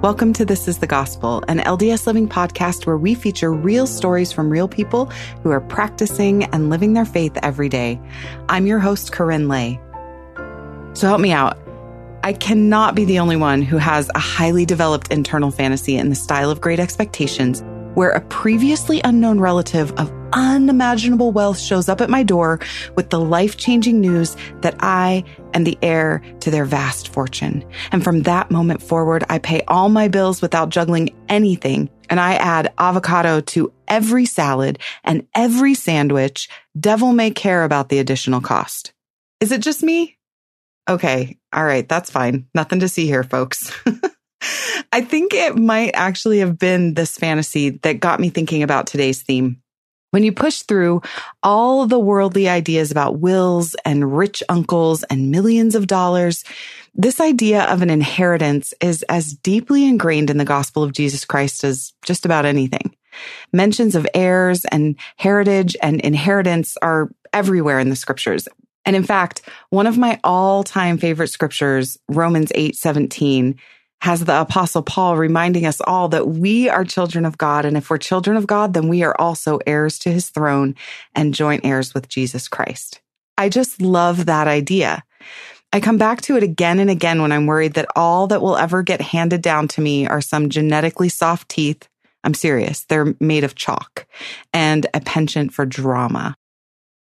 Welcome to This is the Gospel, an LDS Living podcast where we feature real stories from real people who are practicing and living their faith every day. I'm your host, KaRyn Lay. So help me out. I cannot be the only one who has a highly developed internal fantasy in the style of Great Expectations, where a previously unknown relative of unimaginable wealth shows up at my door with the life changing news that I am the heir to their vast fortune. And from that moment forward, I pay all my bills without juggling anything. And I add avocado to every salad and every sandwich. Devil may care about the additional cost. Is it just me? Okay. All right. That's fine. Nothing to see here, folks. I think it might actually have been this fantasy that got me thinking about today's theme. When you push through all the worldly ideas about wills and rich uncles and millions of dollars, this idea of an inheritance is as deeply ingrained in the gospel of Jesus Christ as just about anything. Mentions of heirs and heritage and inheritance are everywhere in the scriptures. And in fact, one of my all time favorite scriptures, Romans 8 17, has the apostle Paul reminding us all that we are children of God. And if we're children of God, then we are also heirs to his throne and joint heirs with Jesus Christ. I just love that idea. I come back to it again and again when I'm worried that all that will ever get handed down to me are some genetically soft teeth. I'm serious. They're made of chalk and a penchant for drama.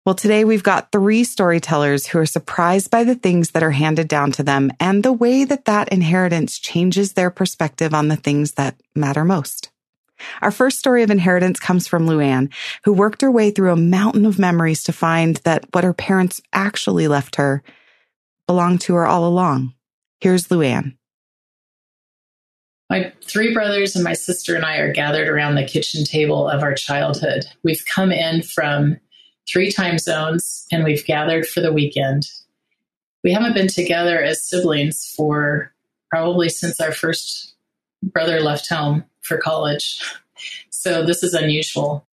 Well, today we've got three storytellers who are surprised by the things that are handed down to them and the way that that inheritance changes their perspective on the things that matter most. Our first story of inheritance comes from Luann, who worked her way through a mountain of memories to find that what her parents actually left her belonged to her all along. Here's Luann. My three brothers and my sister and I are gathered around the kitchen table of our childhood. We've come in from three time zones, and we've gathered for the weekend. We haven't been together as siblings for probably since our first brother left home for college. So this is unusual.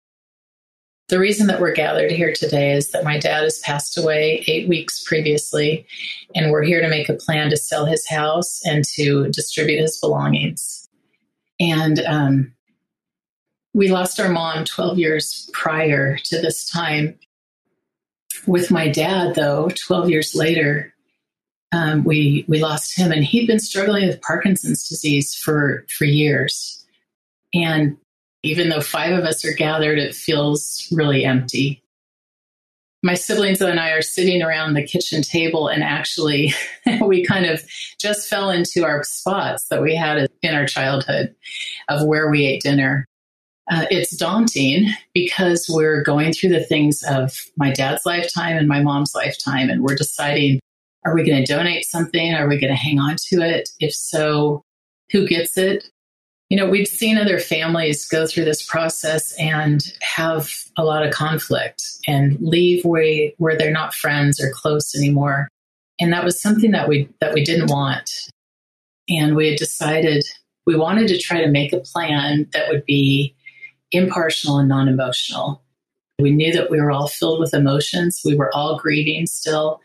The reason that we're gathered here today is that my dad has passed away eight weeks previously, and we're here to make a plan to sell his house and to distribute his belongings. And um, we lost our mom 12 years prior to this time. With my dad, though, 12 years later, um, we we lost him, and he'd been struggling with Parkinson's disease for for years. And even though five of us are gathered, it feels really empty. My siblings and I are sitting around the kitchen table, and actually, we kind of just fell into our spots that we had in our childhood of where we ate dinner uh, it's daunting because we're going through the things of my dad's lifetime and my mom's lifetime, and we're deciding are we going to donate something? Are we going to hang on to it? If so, who gets it? You know, we've seen other families go through this process and have a lot of conflict and leave where, where they're not friends or close anymore. And that was something that we that we didn't want. And we had decided we wanted to try to make a plan that would be impartial and non emotional. We knew that we were all filled with emotions. We were all grieving still.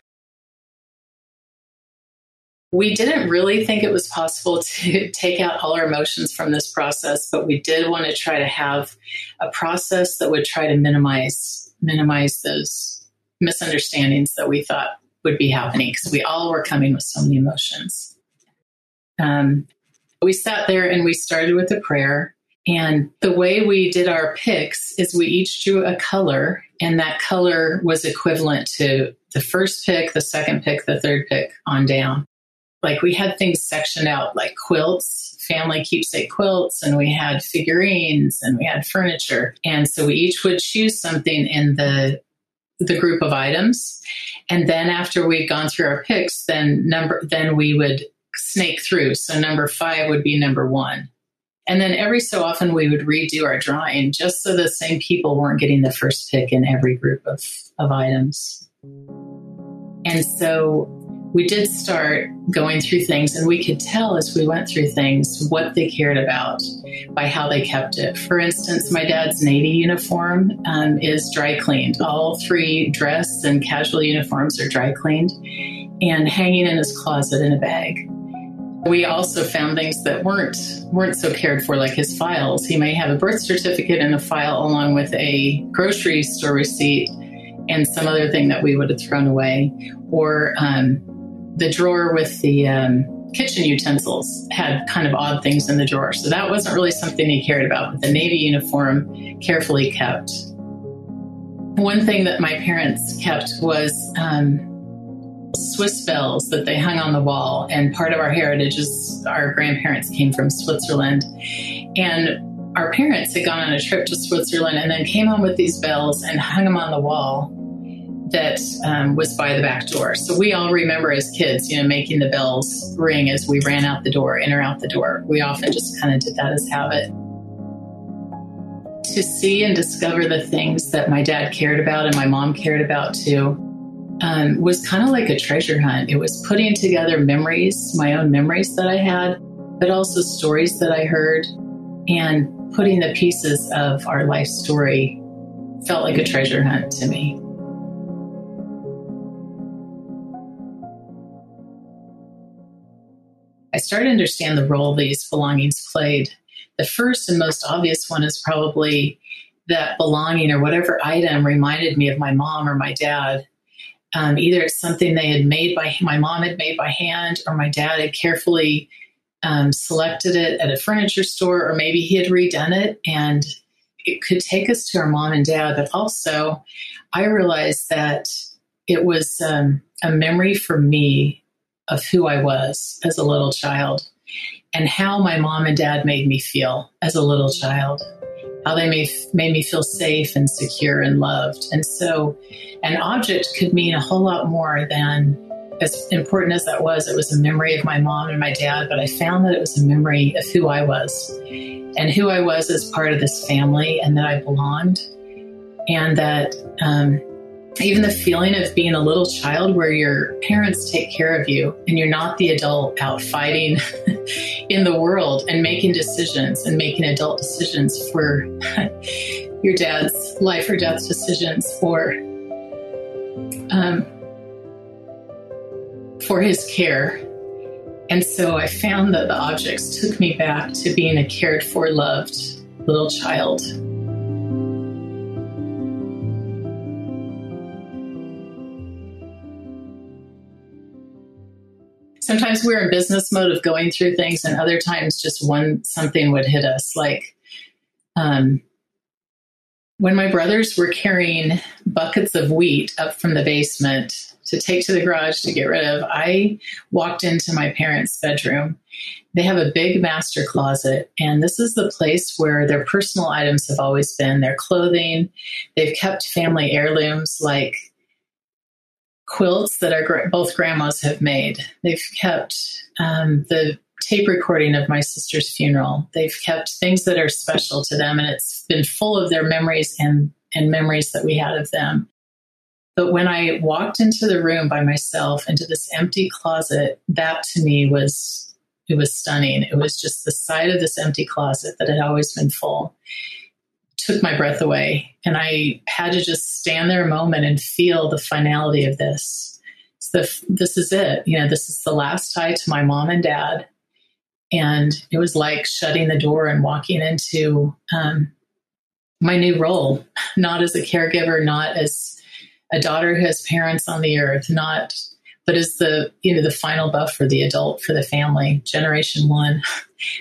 We didn't really think it was possible to take out all our emotions from this process, but we did want to try to have a process that would try to minimize minimize those misunderstandings that we thought would be happening because we all were coming with so many emotions. Um, we sat there and we started with a prayer and the way we did our picks is we each drew a color, and that color was equivalent to the first pick, the second pick, the third pick on down. Like we had things sectioned out like quilts, family keepsake quilts, and we had figurines and we had furniture. And so we each would choose something in the the group of items. And then after we'd gone through our picks, then number then we would snake through. So number five would be number one. And then every so often we would redo our drawing just so the same people weren't getting the first pick in every group of, of items. And so we did start going through things, and we could tell as we went through things what they cared about by how they kept it. For instance, my dad's Navy uniform um, is dry cleaned. All three dress and casual uniforms are dry cleaned and hanging in his closet in a bag We also found things that weren't weren't so cared for, like his files. He may have a birth certificate in a file along with a grocery store receipt and some other thing that we would have thrown away, or um, the drawer with the um, kitchen utensils had kind of odd things in the drawer. So that wasn't really something he cared about. But the Navy uniform, carefully kept. One thing that my parents kept was um, Swiss bells that they hung on the wall. And part of our heritage is our grandparents came from Switzerland. And our parents had gone on a trip to Switzerland and then came home with these bells and hung them on the wall that um, was by the back door. So we all remember as kids, you know, making the bells ring as we ran out the door, in or out the door. We often just kind of did that as habit. To see and discover the things that my dad cared about and my mom cared about too um, was kind of like a treasure hunt. It was putting together memories, my own memories that I had, but also stories that I heard, and putting the pieces of our life story felt like a treasure hunt to me. I started to understand the role these belongings played. The first and most obvious one is probably that belonging or whatever item reminded me of my mom or my dad um, either it's something they had made by my mom had made by hand, or my dad had carefully um, selected it at a furniture store, or maybe he had redone it, and it could take us to our mom and dad. But also, I realized that it was um, a memory for me of who I was as a little child and how my mom and dad made me feel as a little child how they made, made me feel safe and secure and loved. And so an object could mean a whole lot more than as important as that was, it was a memory of my mom and my dad, but I found that it was a memory of who I was and who I was as part of this family and that I belonged. And that um, even the feeling of being a little child where your parents take care of you and you're not the adult out fighting in the world and making decisions and making adult decisions for your dad's life or death decisions for um, for his care. And so i found that the objects took me back to being a cared for loved little child sometimes we're in business mode of going through things, and other times just one something would hit us. Like um, when my brothers were carrying buckets of wheat up from the basement to take to the garage to get rid of, I walked into my parents' bedroom. They have a big master closet, and this is the place where their personal items have always been their clothing. They've kept family heirlooms like quilts that our both grandmas have made. They've kept um, the tape recording of my sister's funeral. They've kept things that are special to them, and it's been full of their memories and and memories that we had of them. But when I walked into the room by myself, into this empty closet, that to me was it was stunning. It was just the sight of this empty closet that had always been full took my breath away. And I had to just stand there a moment and feel the finality of this. The, this is it. You know, this is the last tie to my mom and dad. And it was like shutting the door and walking into um, my new role, not as a caregiver, not as a daughter who has parents on the earth, not but as the you know the final buff for the adult for the family generation one.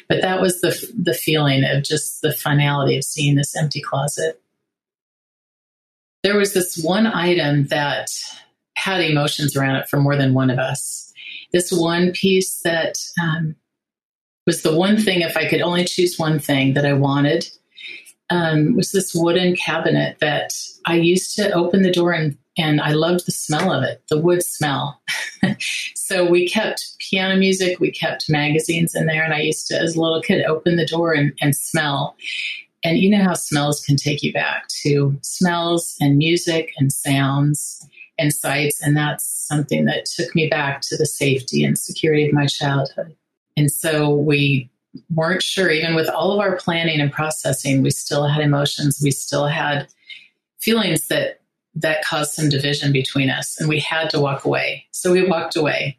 But that was the the feeling of just the finality of seeing this empty closet. There was this one item that had emotions around it for more than one of us. This one piece that um, was the one thing if i could only choose one thing that i wanted um, was this wooden cabinet that i used to open the door and and I loved the smell of it, the wood smell. so we kept piano music, we kept magazines in there, and I used to, as a little kid, open the door and, and smell. And you know how smells can take you back to smells and music and sounds and sights. And that's something that took me back to the safety and security of my childhood. And so we weren't sure, even with all of our planning and processing, we still had emotions. We still had feelings that that caused some division between us and we had to walk away. So we walked away.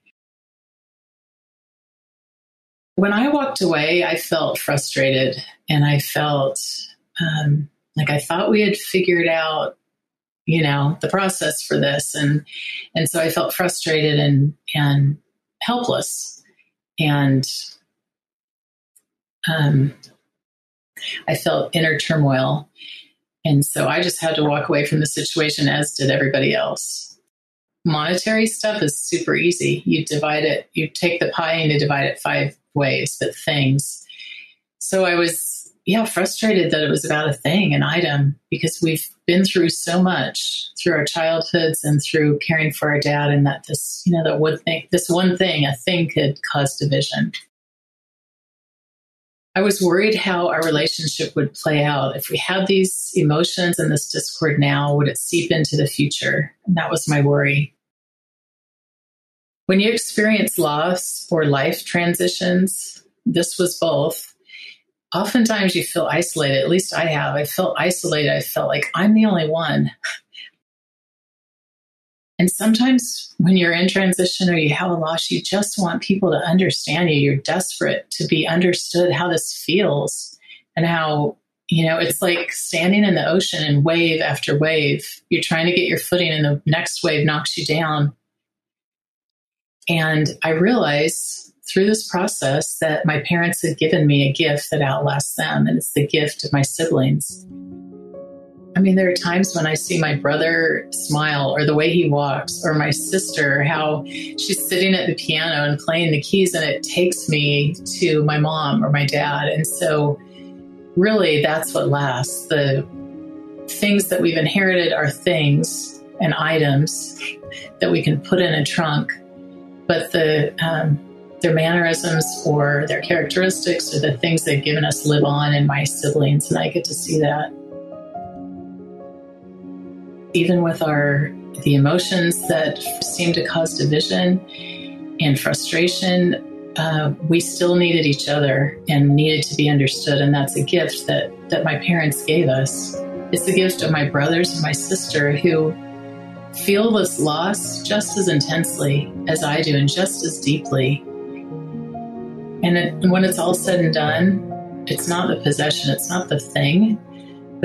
When I walked away, I felt frustrated and I felt um, like I thought we had figured out, you know, the process for this. And, and so I felt frustrated and, and helpless. And um, I felt inner turmoil. And so I just had to walk away from the situation, as did everybody else. Monetary stuff is super easy. You divide it, you take the pie and you divide it five ways, but things. So I was, yeah, frustrated that it was about a thing, an item, because we've been through so much through our childhoods and through caring for our dad, and that this, you know, that one thing, this one thing, a thing could cause division. I was worried how our relationship would play out. If we had these emotions and this discord now, would it seep into the future? And that was my worry. When you experience loss or life transitions, this was both. Oftentimes you feel isolated. At least I have. I felt isolated. I felt like I'm the only one. And sometimes when you're in transition or you have a loss, you just want people to understand you. You're desperate to be understood how this feels and how, you know, it's like standing in the ocean and wave after wave. You're trying to get your footing and the next wave knocks you down. And I realized through this process that my parents had given me a gift that outlasts them, and it's the gift of my siblings. I mean, there are times when I see my brother smile or the way he walks, or my sister, how she's sitting at the piano and playing the keys, and it takes me to my mom or my dad. And so, really, that's what lasts. The things that we've inherited are things and items that we can put in a trunk, but the um, their mannerisms or their characteristics or the things they've given us live on in my siblings, and I get to see that even with our the emotions that seem to cause division and frustration, uh, we still needed each other and needed to be understood. And that's a gift that that my parents gave us. It's the gift of my brothers and my sister who feel this loss just as intensely as I do and just as deeply. And, it, and when it's all said and done, it's not the possession, it's not the thing,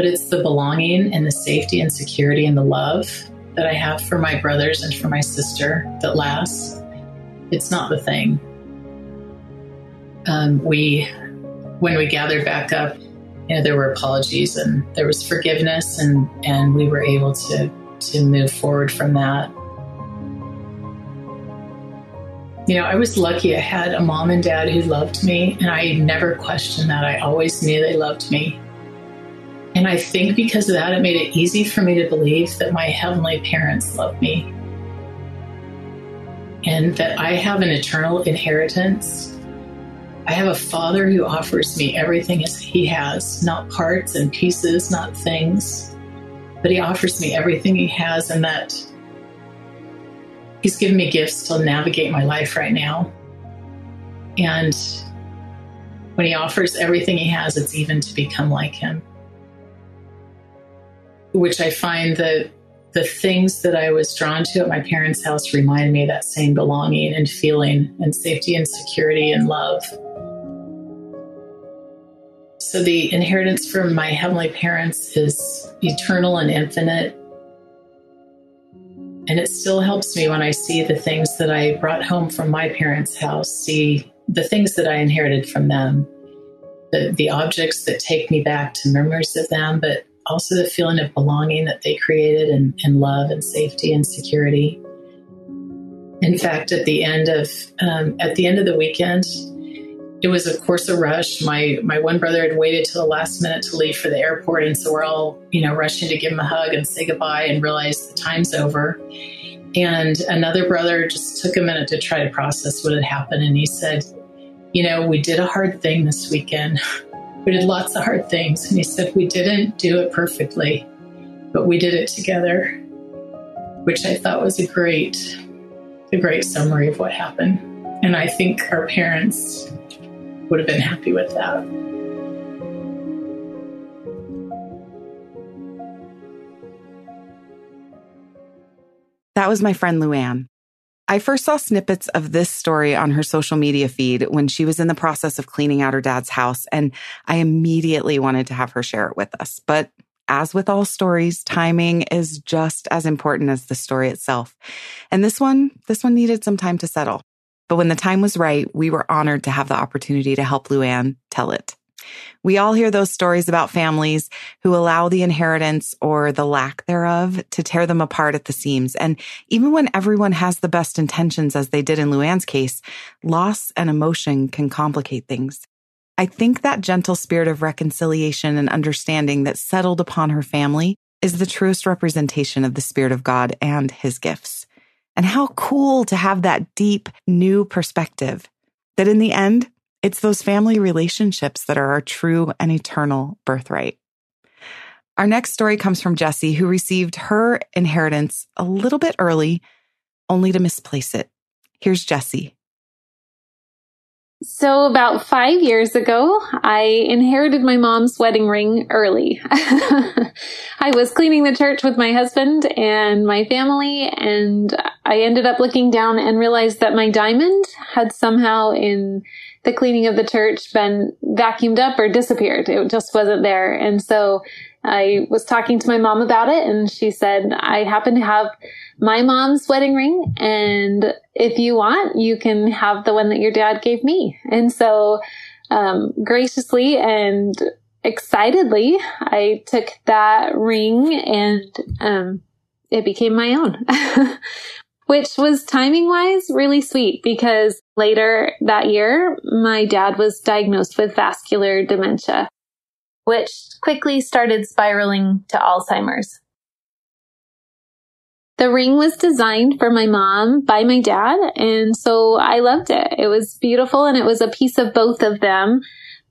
but it's the belonging and the safety and security and the love that I have for my brothers and for my sister that lasts. It's not the thing. Um, we, when we gathered back up, you know, there were apologies and there was forgiveness, and and we were able to to move forward from that. You know, I was lucky. I had a mom and dad who loved me, and I never questioned that. I always knew they loved me. And I think because of that, it made it easy for me to believe that my heavenly parents love me and that I have an eternal inheritance. I have a father who offers me everything he has, not parts and pieces, not things, but he offers me everything he has, and that he's given me gifts to navigate my life right now. And when he offers everything he has, it's even to become like him which I find that the things that I was drawn to at my parents' house remind me of that same belonging and feeling and safety and security and love. So the inheritance from my heavenly parents is eternal and infinite. And it still helps me when I see the things that I brought home from my parents' house, see the things that I inherited from them, the, the objects that take me back to memories of them, but also the feeling of belonging that they created and, and love and safety and security. In fact, at the end of um, at the end of the weekend, it was of course a rush. My my one brother had waited till the last minute to leave for the airport, and so we're all you know rushing to give him a hug and say goodbye and realize the time's over. And another brother just took a minute to try to process what had happened, and he said, "You know, we did a hard thing this weekend." We did lots of hard things. And he said, We didn't do it perfectly, but we did it together, which I thought was a great, a great summary of what happened. And I think our parents would have been happy with that. That was my friend Luann. I first saw snippets of this story on her social media feed when she was in the process of cleaning out her dad's house, and I immediately wanted to have her share it with us. But as with all stories, timing is just as important as the story itself. And this one, this one needed some time to settle. But when the time was right, we were honored to have the opportunity to help Luann tell it. We all hear those stories about families who allow the inheritance or the lack thereof to tear them apart at the seams. And even when everyone has the best intentions, as they did in Luann's case, loss and emotion can complicate things. I think that gentle spirit of reconciliation and understanding that settled upon her family is the truest representation of the Spirit of God and his gifts. And how cool to have that deep, new perspective that in the end, it's those family relationships that are our true and eternal birthright. Our next story comes from Jessie, who received her inheritance a little bit early, only to misplace it. Here's Jessie. So, about five years ago, I inherited my mom's wedding ring early. I was cleaning the church with my husband and my family, and I ended up looking down and realized that my diamond had somehow, in the cleaning of the church, been vacuumed up or disappeared. It just wasn't there. And so I was talking to my mom about it, and she said, I happen to have my mom's wedding ring. And if you want, you can have the one that your dad gave me. And so, um, graciously and excitedly, I took that ring and, um, it became my own, which was timing wise really sweet because later that year, my dad was diagnosed with vascular dementia, which quickly started spiraling to Alzheimer's. The ring was designed for my mom by my dad, and so I loved it. It was beautiful and it was a piece of both of them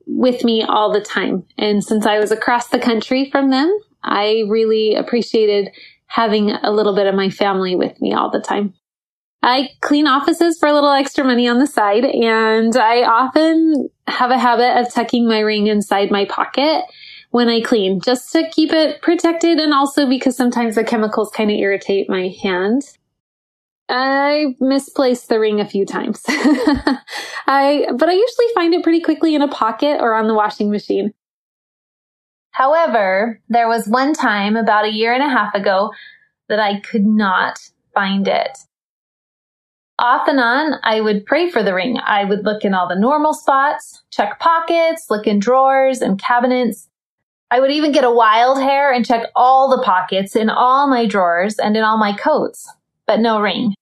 with me all the time. And since I was across the country from them, I really appreciated having a little bit of my family with me all the time. I clean offices for a little extra money on the side, and I often have a habit of tucking my ring inside my pocket when I clean, just to keep it protected and also because sometimes the chemicals kind of irritate my hand. I misplaced the ring a few times. I, but I usually find it pretty quickly in a pocket or on the washing machine. However, there was one time about a year and a half ago that I could not find it. Off and on, I would pray for the ring. I would look in all the normal spots, check pockets, look in drawers and cabinets, I would even get a wild hair and check all the pockets in all my drawers and in all my coats, but no ring.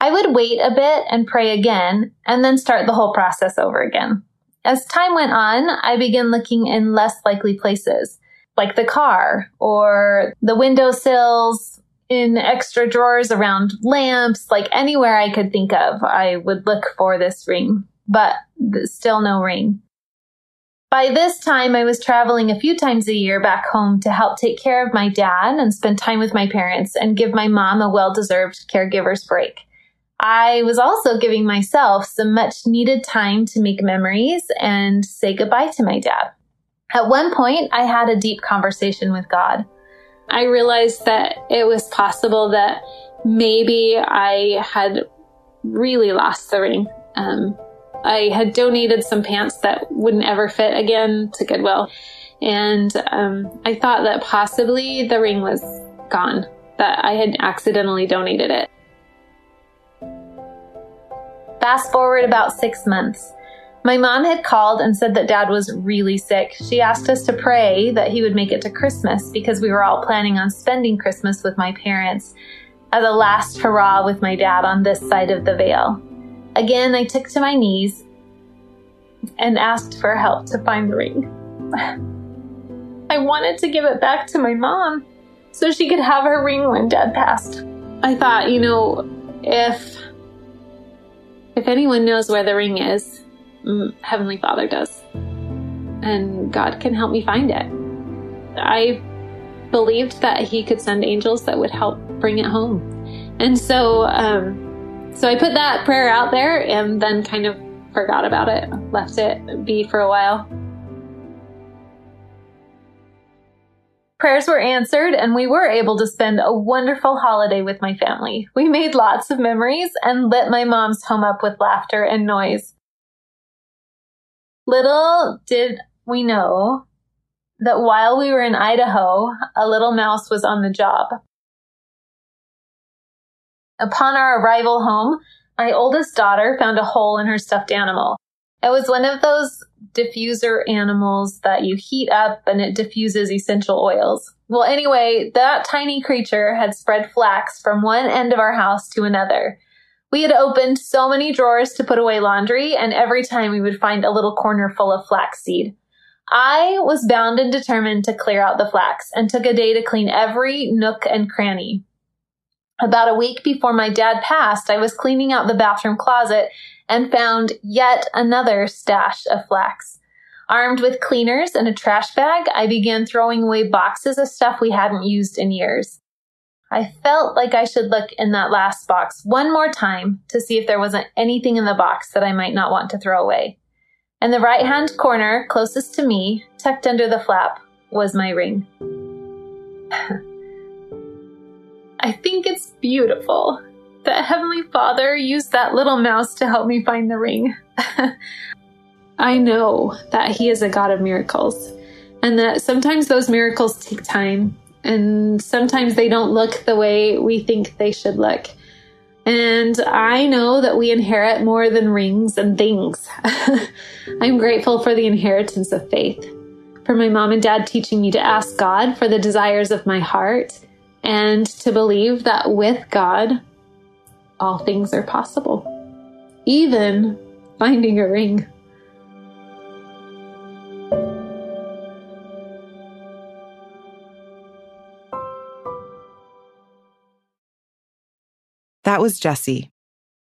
I would wait a bit and pray again, and then start the whole process over again. As time went on, I began looking in less likely places, like the car or the windowsills, in extra drawers around lamps, like anywhere I could think of, I would look for this ring, but still no ring. By this time, I was traveling a few times a year back home to help take care of my dad and spend time with my parents and give my mom a well deserved caregiver's break. I was also giving myself some much needed time to make memories and say goodbye to my dad. At one point, I had a deep conversation with God. I realized that it was possible that maybe I had really lost the ring. Um, I had donated some pants that wouldn't ever fit again to Goodwill. And um, I thought that possibly the ring was gone, that I had accidentally donated it. Fast forward about six months. My mom had called and said that dad was really sick. She asked us to pray that he would make it to Christmas because we were all planning on spending Christmas with my parents as a last hurrah with my dad on this side of the veil. Again, I took to my knees and asked for help to find the ring. I wanted to give it back to my mom so she could have her ring when dad passed. I thought, you know, if if anyone knows where the ring is, Heavenly Father does. And God can help me find it. I believed that he could send angels that would help bring it home. And so um, so I put that prayer out there and then kind of forgot about it, left it be for a while. Prayers were answered, and we were able to spend a wonderful holiday with my family. We made lots of memories and lit my mom's home up with laughter and noise. Little did we know that while we were in Idaho, a little mouse was on the job. Upon our arrival home, my oldest daughter found a hole in her stuffed animal. It was one of those diffuser animals that you heat up and it diffuses essential oils. Well, anyway, that tiny creature had spread flax from one end of our house to another. We had opened so many drawers to put away laundry, and every time we would find a little corner full of flaxseed. I was bound and determined to clear out the flax and took a day to clean every nook and cranny. About a week before my dad passed, I was cleaning out the bathroom closet and found yet another stash of flax. Armed with cleaners and a trash bag, I began throwing away boxes of stuff we hadn't used in years. I felt like I should look in that last box one more time to see if there wasn't anything in the box that I might not want to throw away. In the right hand corner, closest to me, tucked under the flap, was my ring. I think it's beautiful that Heavenly Father used that little mouse to help me find the ring. I know that He is a God of miracles, and that sometimes those miracles take time, and sometimes they don't look the way we think they should look. And I know that we inherit more than rings and things. I'm grateful for the inheritance of faith, for my mom and dad teaching me to ask God for the desires of my heart and to believe that with God, all things are possible, even finding a ring. That was Jessie.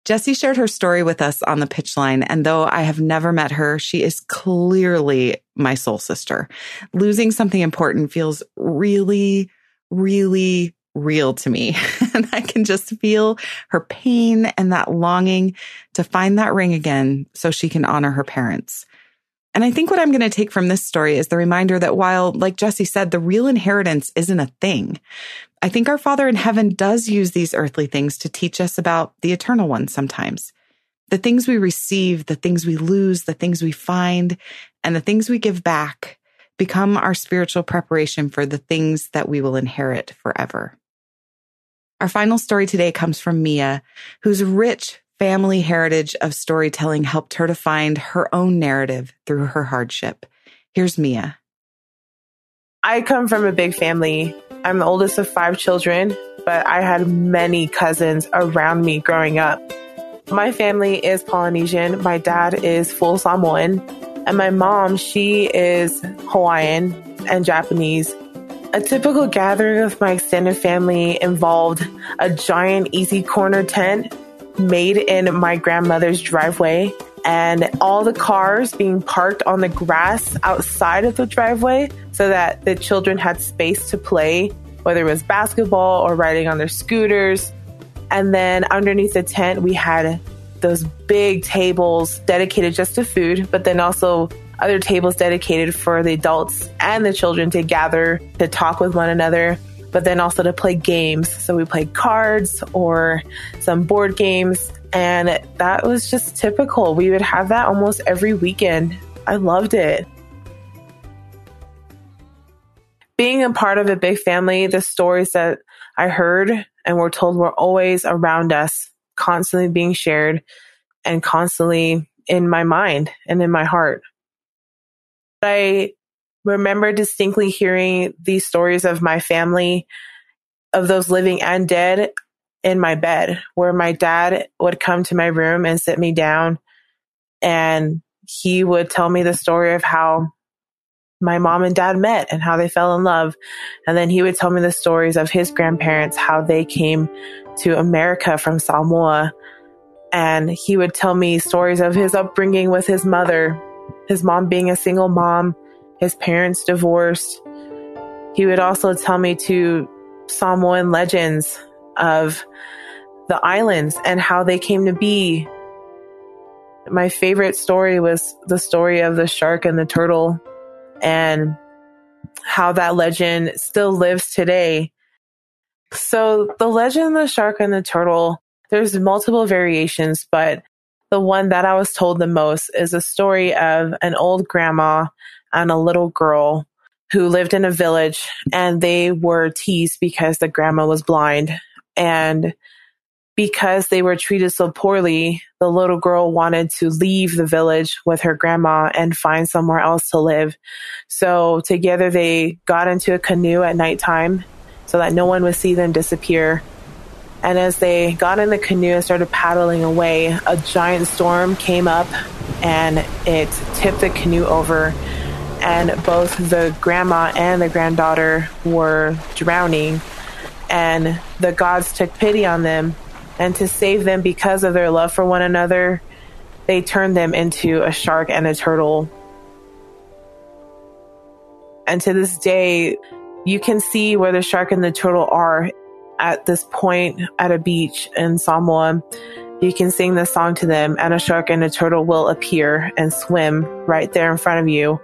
Jessie shared her story with us on the pitch line, and though I have never met her, she is clearly my soul sister. Losing something important feels really, really real to me. and I can just feel her pain and that longing to find that ring again so she can honor her parents. And I think what I'm going to take from this story is the reminder that while, like Jesse said, the real inheritance isn't a thing, I think our Father in heaven does use these earthly things to teach us about the eternal one sometimes. The things we receive, the things we lose, the things we find, and the things we give back become our spiritual preparation for the things that we will inherit forever. Our final story today comes from Mia, whose rich family heritage of storytelling helped her to find her own narrative through her hardship. Here's Mia. I come from a big family. I'm the oldest of five children, but I had many cousins around me growing up. My family is Polynesian. My dad is full Samoan. And my mom, she is Hawaiian and Japanese. A typical gathering of my extended family involved a giant easy corner tent made in my grandmother's driveway and all the cars being parked on the grass outside of the driveway so that the children had space to play, whether it was basketball or riding on their scooters. And then underneath the tent, we had those big tables dedicated just to food, but then also other tables dedicated for the adults and the children to gather to talk with one another, but then also to play games. So we played cards or some board games. And that was just typical. We would have that almost every weekend. I loved it. Being a part of a big family, the stories that I heard and were told were always around us, constantly being shared and constantly in my mind and in my heart. I remember distinctly hearing these stories of my family, of those living and dead, in my bed, where my dad would come to my room and sit me down and he would tell me the story of how my mom and dad met and how they fell in love. And then he would tell me the stories of his grandparents, how they came to America from Samoa. And he would tell me stories of his upbringing with his mother his mom being a single mom, his parents divorced. He would also tell me to Samoan legends of the islands and how they came to be. My favorite story was the story of the shark and the turtle. And how that legend still lives today. So the legend of the shark and the turtle, there's multiple variations, but the one that I was told the most is a story of an old grandma and a little girl who lived in a village and they were teased because the grandma was blind. And because they were treated so poorly, the little girl wanted to leave the village with her grandma and find somewhere else to live. So together they got into a canoe at nighttime so that no one would see them disappear. And as they got in the canoe and started paddling away, a giant storm came up and it tipped the canoe over and both the grandma and the granddaughter were drowning. And the gods took pity on them, and to save them because of their love for one another, they turned them into a shark and a turtle. And to this day, you can see where the shark and the turtle are at this point at a beach in Samoa. You can sing the song to them, and a shark and a turtle will appear and swim right there in front of you.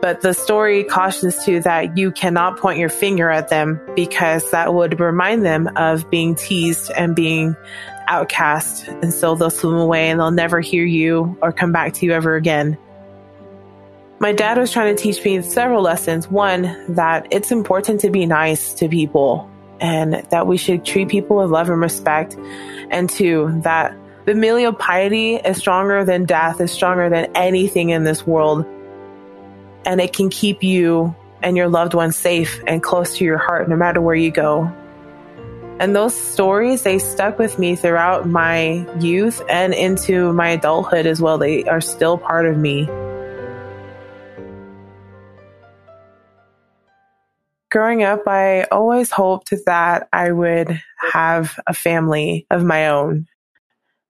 But the story cautions too that you cannot point your finger at them because that would remind them of being teased and being outcast. And so they'll swim away and they'll never hear you or come back to you ever again. My dad was trying to teach me several lessons. One, that it's important to be nice to people and that we should treat people with love and respect. And two, that familial piety is stronger than death, is stronger than anything in this world and it can keep you and your loved ones safe and close to your heart no matter where you go. And those stories, they stuck with me throughout my youth and into my adulthood as well. They are still part of me. Growing up, I always hoped that I would have a family of my own.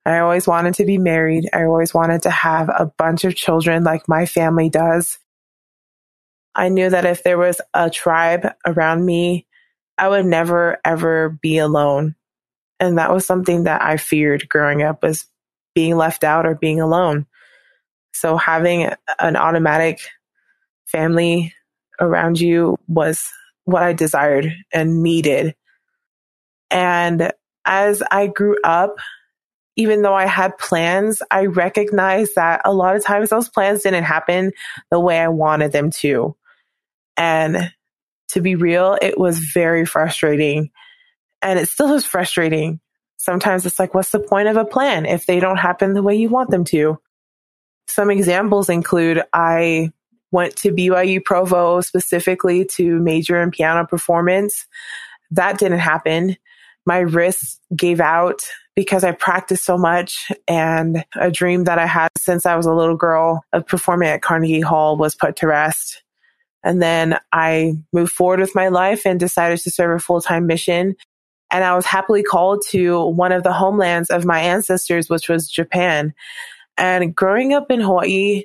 I always wanted to be married. I always wanted to have a bunch of children like my family does. I knew that if there was a tribe around me, I would never ever be alone. And that was something that I feared growing up was being left out or being alone. So having an automatic family around you was what I desired and needed. And as I grew up, even though I had plans, I recognized that a lot of times those plans didn't happen the way I wanted them to. And to be real, it was very frustrating. And it still is frustrating. Sometimes it's like, what's the point of a plan if they don't happen the way you want them to? Some examples include I went to BYU Provo specifically to major in piano performance. That didn't happen. My wrist gave out because I practiced so much and a dream that I had since I was a little girl of performing at Carnegie Hall was put to rest. And then I moved forward with my life and decided to serve a full time mission. And I was happily called to one of the homelands of my ancestors, which was Japan. And growing up in Hawaii,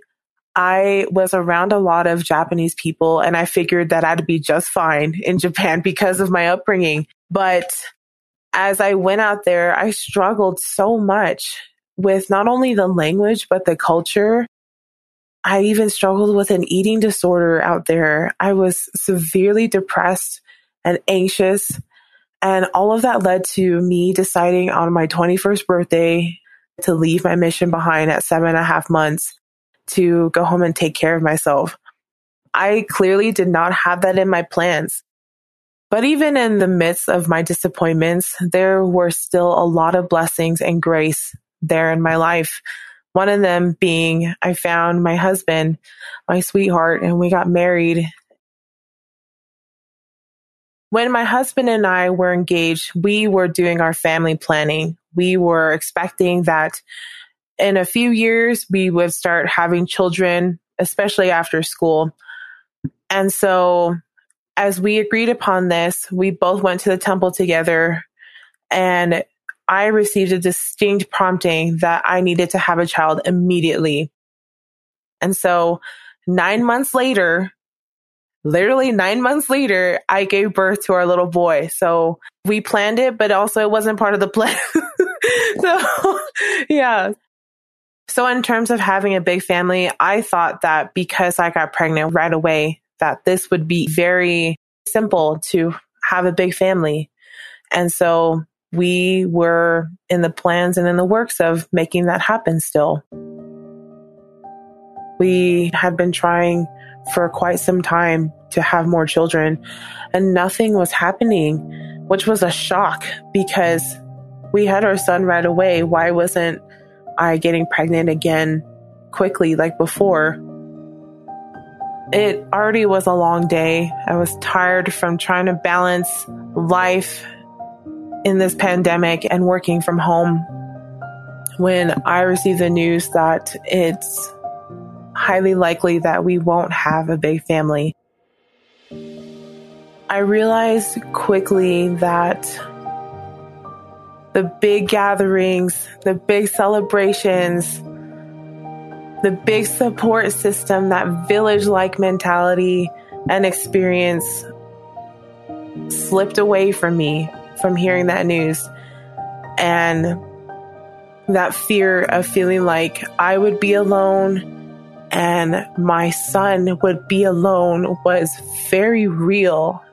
I was around a lot of Japanese people and I figured that I'd be just fine in Japan because of my upbringing. But as I went out there, I struggled so much with not only the language, but the culture I even struggled with an eating disorder out there. I was severely depressed and anxious. And all of that led to me deciding on my 21st birthday to leave my mission behind at seven and a half months to go home and take care of myself. I clearly did not have that in my plans. But even in the midst of my disappointments, there were still a lot of blessings and grace there in my life. One of them being I found my husband, my sweetheart, and we got married. When my husband and I were engaged, we were doing our family planning. We were expecting that in a few years we would start having children, especially after school. And so as we agreed upon this, we both went to the temple together and I received a distinct prompting that I needed to have a child immediately. And so nine months later, literally nine months later, I gave birth to our little boy. So we planned it, but also it wasn't part of the plan. so yeah. So in terms of having a big family, I thought that because I got pregnant right away, that this would be very simple to have a big family. And so we were in the plans and in the works of making that happen still. We had been trying for quite some time to have more children and nothing was happening, which was a shock because we had our son right away. Why wasn't I getting pregnant again quickly like before? It already was a long day. I was tired from trying to balance life in this pandemic and working from home when I received the news that it's highly likely that we won't have a big family. I realized quickly that the big gatherings, the big celebrations, the big support system, that village like mentality and experience slipped away from me from hearing that news. And that fear of feeling like I would be alone and my son would be alone was very real.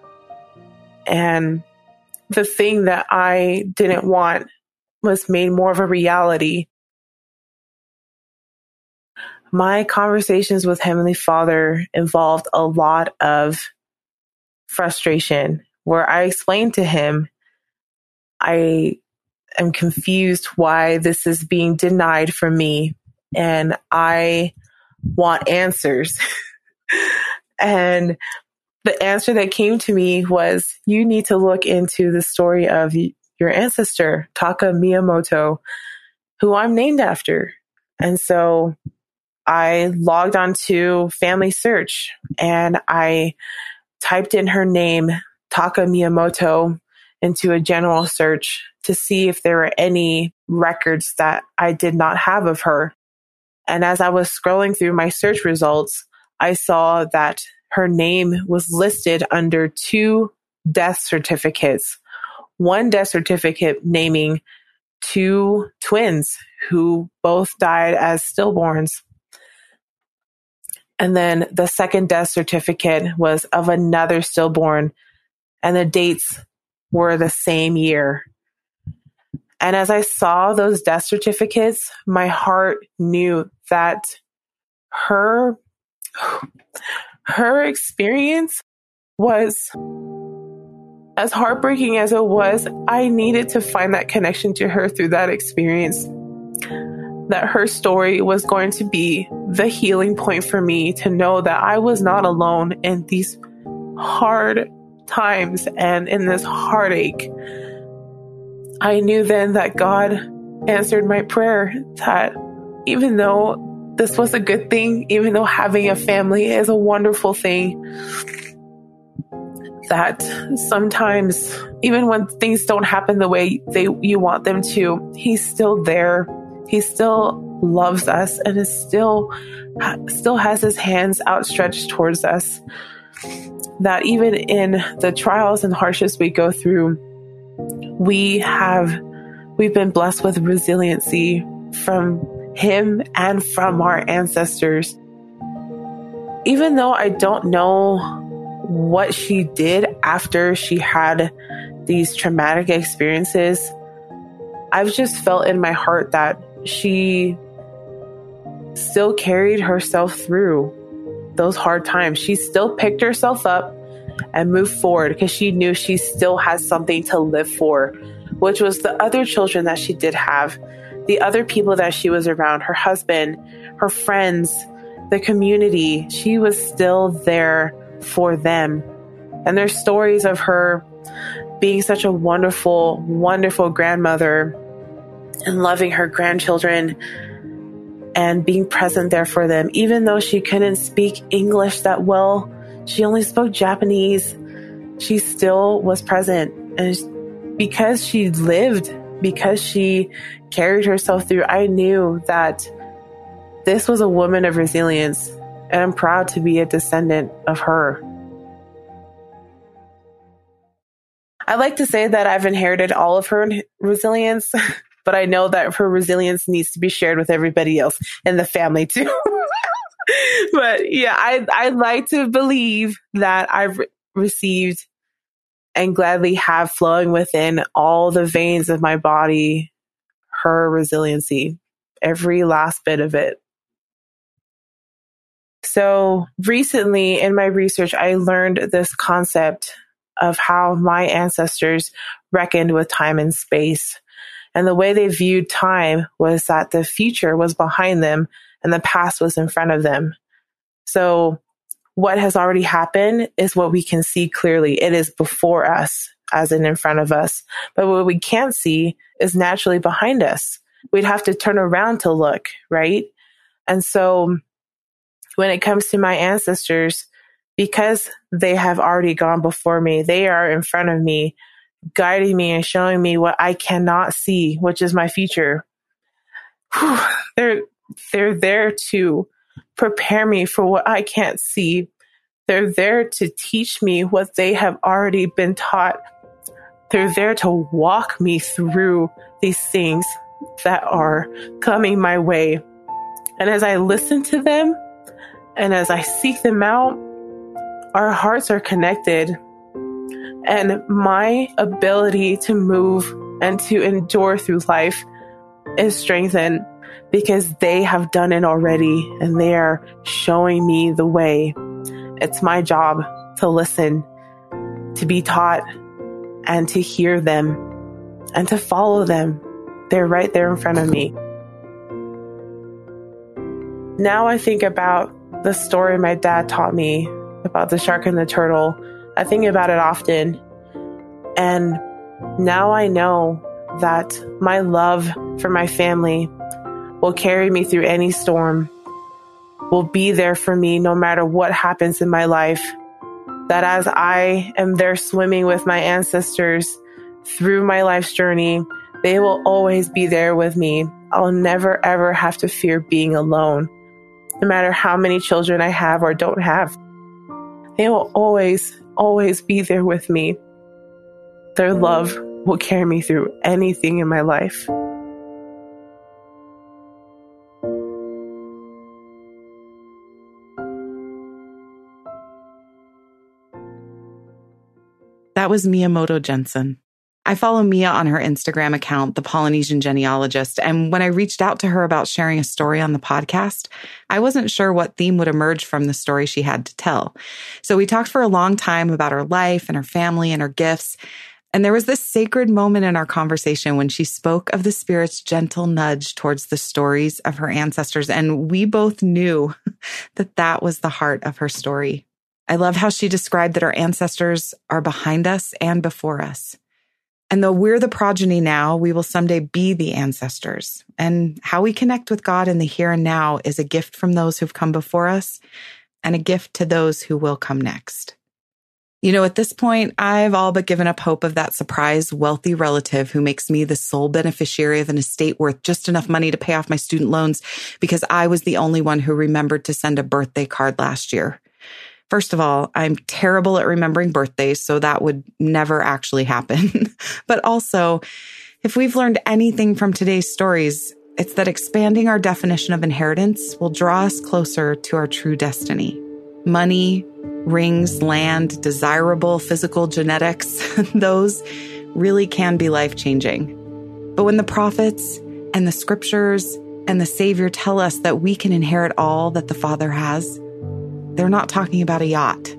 And the thing that I didn't want was made more of a reality. My conversations with Heavenly Father involved a lot of frustration where I explained to him, I am confused why this is being denied from me. And I want answers. and the answer that came to me was you need to look into the story of your ancestor, Taka Miyamoto, who I'm named after. And so I logged on to Family Search and I typed in her name, Taka Miyamoto, into a general search to see if there were any records that I did not have of her. And as I was scrolling through my search results, I saw that her name was listed under two death certificates. One death certificate naming two twins who both died as stillborns. And then the second death certificate was of another stillborn, and the dates were the same year. And as I saw those death certificates, my heart knew that her, her experience was as heartbreaking as it was. I needed to find that connection to her through that experience. That her story was going to be the healing point for me to know that I was not alone in these hard times and in this heartache I knew then that God answered my prayer that even though this was a good thing, even though having a family is a wonderful thing, that sometimes even when things don't happen the way they you want them to, he's still there. He still loves us and is still still has his hands outstretched towards us. That even in the trials and hardships we go through, we have we've been blessed with resiliency from him and from our ancestors. Even though I don't know what she did after she had these traumatic experiences, I've just felt in my heart that she still carried herself through those hard times. She still picked herself up and moved forward because she knew she still has something to live for, which was the other children that she did have, the other people that she was around, her husband, her friends, the community. She was still there for them. And there's stories of her being such a wonderful, wonderful grandmother and loving her grandchildren and being present there for them, even though she couldn't speak English that well she only spoke Japanese. She still was present. And because she lived, because she carried herself through, I knew that this was a woman of resilience. And I'm proud to be a descendant of her. I like to say that I've inherited all of her resilience, but I know that her resilience needs to be shared with everybody else in the family too. but yeah, I I like to believe that I've received and gladly have flowing within all the veins of my body her resiliency, every last bit of it. So recently in my research, I learned this concept of how my ancestors reckoned with time and space. And the way they viewed time was that the future was behind them and the past was in front of them. So what has already happened is what we can see clearly. It is before us as in in front of us. But what we can't see is naturally behind us. We'd have to turn around to look, right? And so when it comes to my ancestors, because they have already gone before me, they are in front of me, guiding me and showing me what I cannot see, which is my future. Whew, they're, they're there to prepare me for what I can't see. They're there to teach me what they have already been taught. They're there to walk me through these things that are coming my way. And as I listen to them and as I seek them out, our hearts are connected. And my ability to move and to endure through life is strengthened because they have done it already and they are showing me the way. It's my job to listen, to be taught, and to hear them and to follow them. They're right there in front of me. Now I think about the story my dad taught me about the shark and the turtle. I think about it often. And now I know that my love for my family will carry me through any storm, will be there for me no matter what happens in my life. That as I am there swimming with my ancestors through my life's journey, they will always be there with me. I'll never ever have to fear being alone, no matter how many children I have or don't have. They will always, always be there with me. Their love will carry me through anything in my life. That was Miyamoto Jensen. I follow Mia on her Instagram account, The Polynesian Genealogist. And when I reached out to her about sharing a story on the podcast, I wasn't sure what theme would emerge from the story she had to tell. So we talked for a long time about her life and her family and her gifts. And there was this sacred moment in our conversation when she spoke of the spirit's gentle nudge towards the stories of her ancestors. And we both knew that that was the heart of her story. I love how she described that our ancestors are behind us and before us. And though we're the progeny now, we will someday be the ancestors. And how we connect with God in the here and now is a gift from those who've come before us and a gift to those who will come next. You know, at this point, I've all but given up hope of that surprise wealthy relative who makes me the sole beneficiary of an estate worth just enough money to pay off my student loans because I was the only one who remembered to send a birthday card last year. First of all, I'm terrible at remembering birthdays, so that would never actually happen. but also, if we've learned anything from today's stories, it's that expanding our definition of inheritance will draw us closer to our true destiny. Money, rings, land, desirable physical genetics, those really can be life changing. But when the prophets and the scriptures and the Savior tell us that we can inherit all that the Father has, they're not talking about a yacht.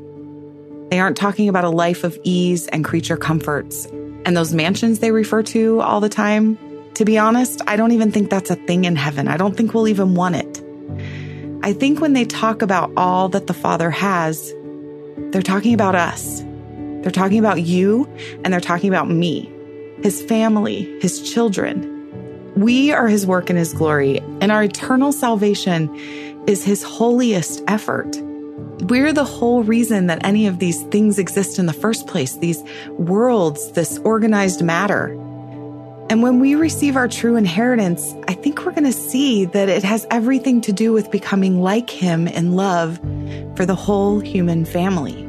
They aren't talking about a life of ease and creature comforts. And those mansions they refer to all the time, to be honest, I don't even think that's a thing in heaven. I don't think we'll even want it. I think when they talk about all that the Father has, they're talking about us. They're talking about you and they're talking about me, his family, his children. We are his work and his glory, and our eternal salvation is his holiest effort. We're the whole reason that any of these things exist in the first place, these worlds, this organized matter. And when we receive our true inheritance, I think we're going to see that it has everything to do with becoming like Him in love for the whole human family.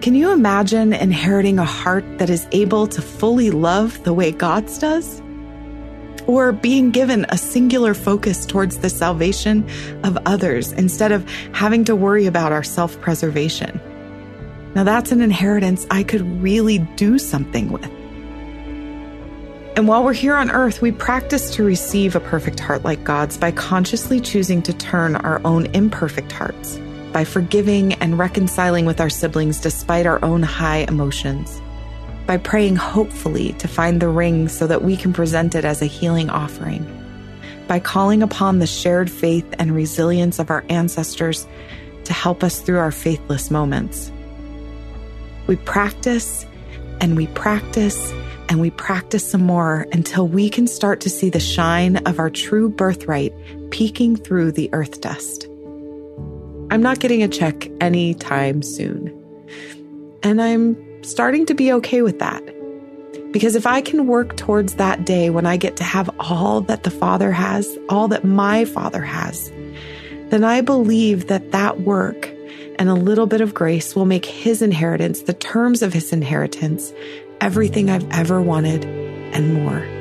Can you imagine inheriting a heart that is able to fully love the way God's does? Or being given a singular focus towards the salvation of others instead of having to worry about our self preservation. Now, that's an inheritance I could really do something with. And while we're here on earth, we practice to receive a perfect heart like God's by consciously choosing to turn our own imperfect hearts, by forgiving and reconciling with our siblings despite our own high emotions, by praying hopefully to find the ring so that we can present it as a healing offering, by calling upon the shared faith and resilience of our ancestors to help us through our faithless moments. We practice and we practice and we practice some more until we can start to see the shine of our true birthright peeking through the earth dust. I'm not getting a check anytime soon. And I'm starting to be okay with that. Because if I can work towards that day when I get to have all that the Father has, all that my Father has, then I believe that that work and a little bit of grace will make His inheritance, the terms of His inheritance, everything I've ever wanted and more.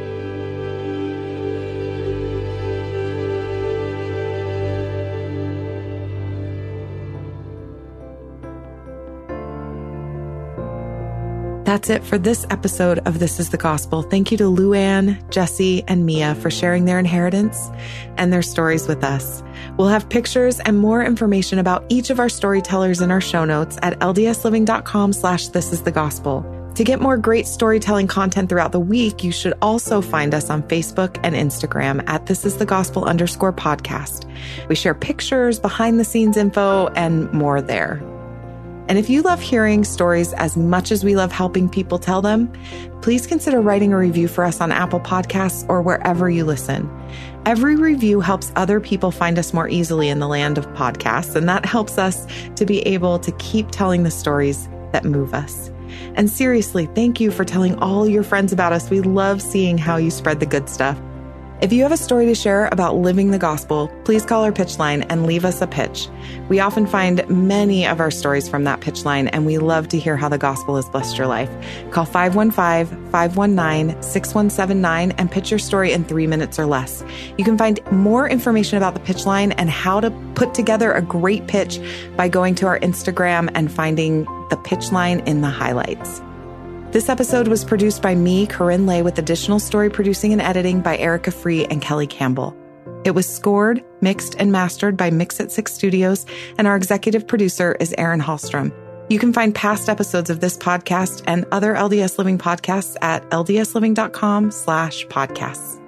That's it for this episode of This is the Gospel. Thank you to Luann, Jesse, and Mia for sharing their inheritance and their stories with us. We'll have pictures and more information about each of our storytellers in our show notes at ldsliving.com slash this is the gospel. To get more great storytelling content throughout the week, you should also find us on Facebook and Instagram at This Is the Gospel underscore podcast. We share pictures, behind the scenes info, and more there. And if you love hearing stories as much as we love helping people tell them, please consider writing a review for us on Apple Podcasts or wherever you listen. Every review helps other people find us more easily in the land of podcasts, and that helps us to be able to keep telling the stories that move us. And seriously, thank you for telling all your friends about us. We love seeing how you spread the good stuff. If you have a story to share about living the gospel, please call our pitch line and leave us a pitch. We often find many of our stories from that pitch line, and we love to hear how the gospel has blessed your life. Call 515 519 6179 and pitch your story in three minutes or less. You can find more information about the pitch line and how to put together a great pitch by going to our Instagram and finding the pitch line in the highlights. This episode was produced by me, KaRyn Lay, with additional story producing and editing by Erica Free and Kelly Campbell. It was scored, mixed, and mastered by Mix at Six Studios, and our executive producer is Aaron Hallstrom. You can find past episodes of this podcast and other LDS Living podcasts at ldsliving.com slash podcasts.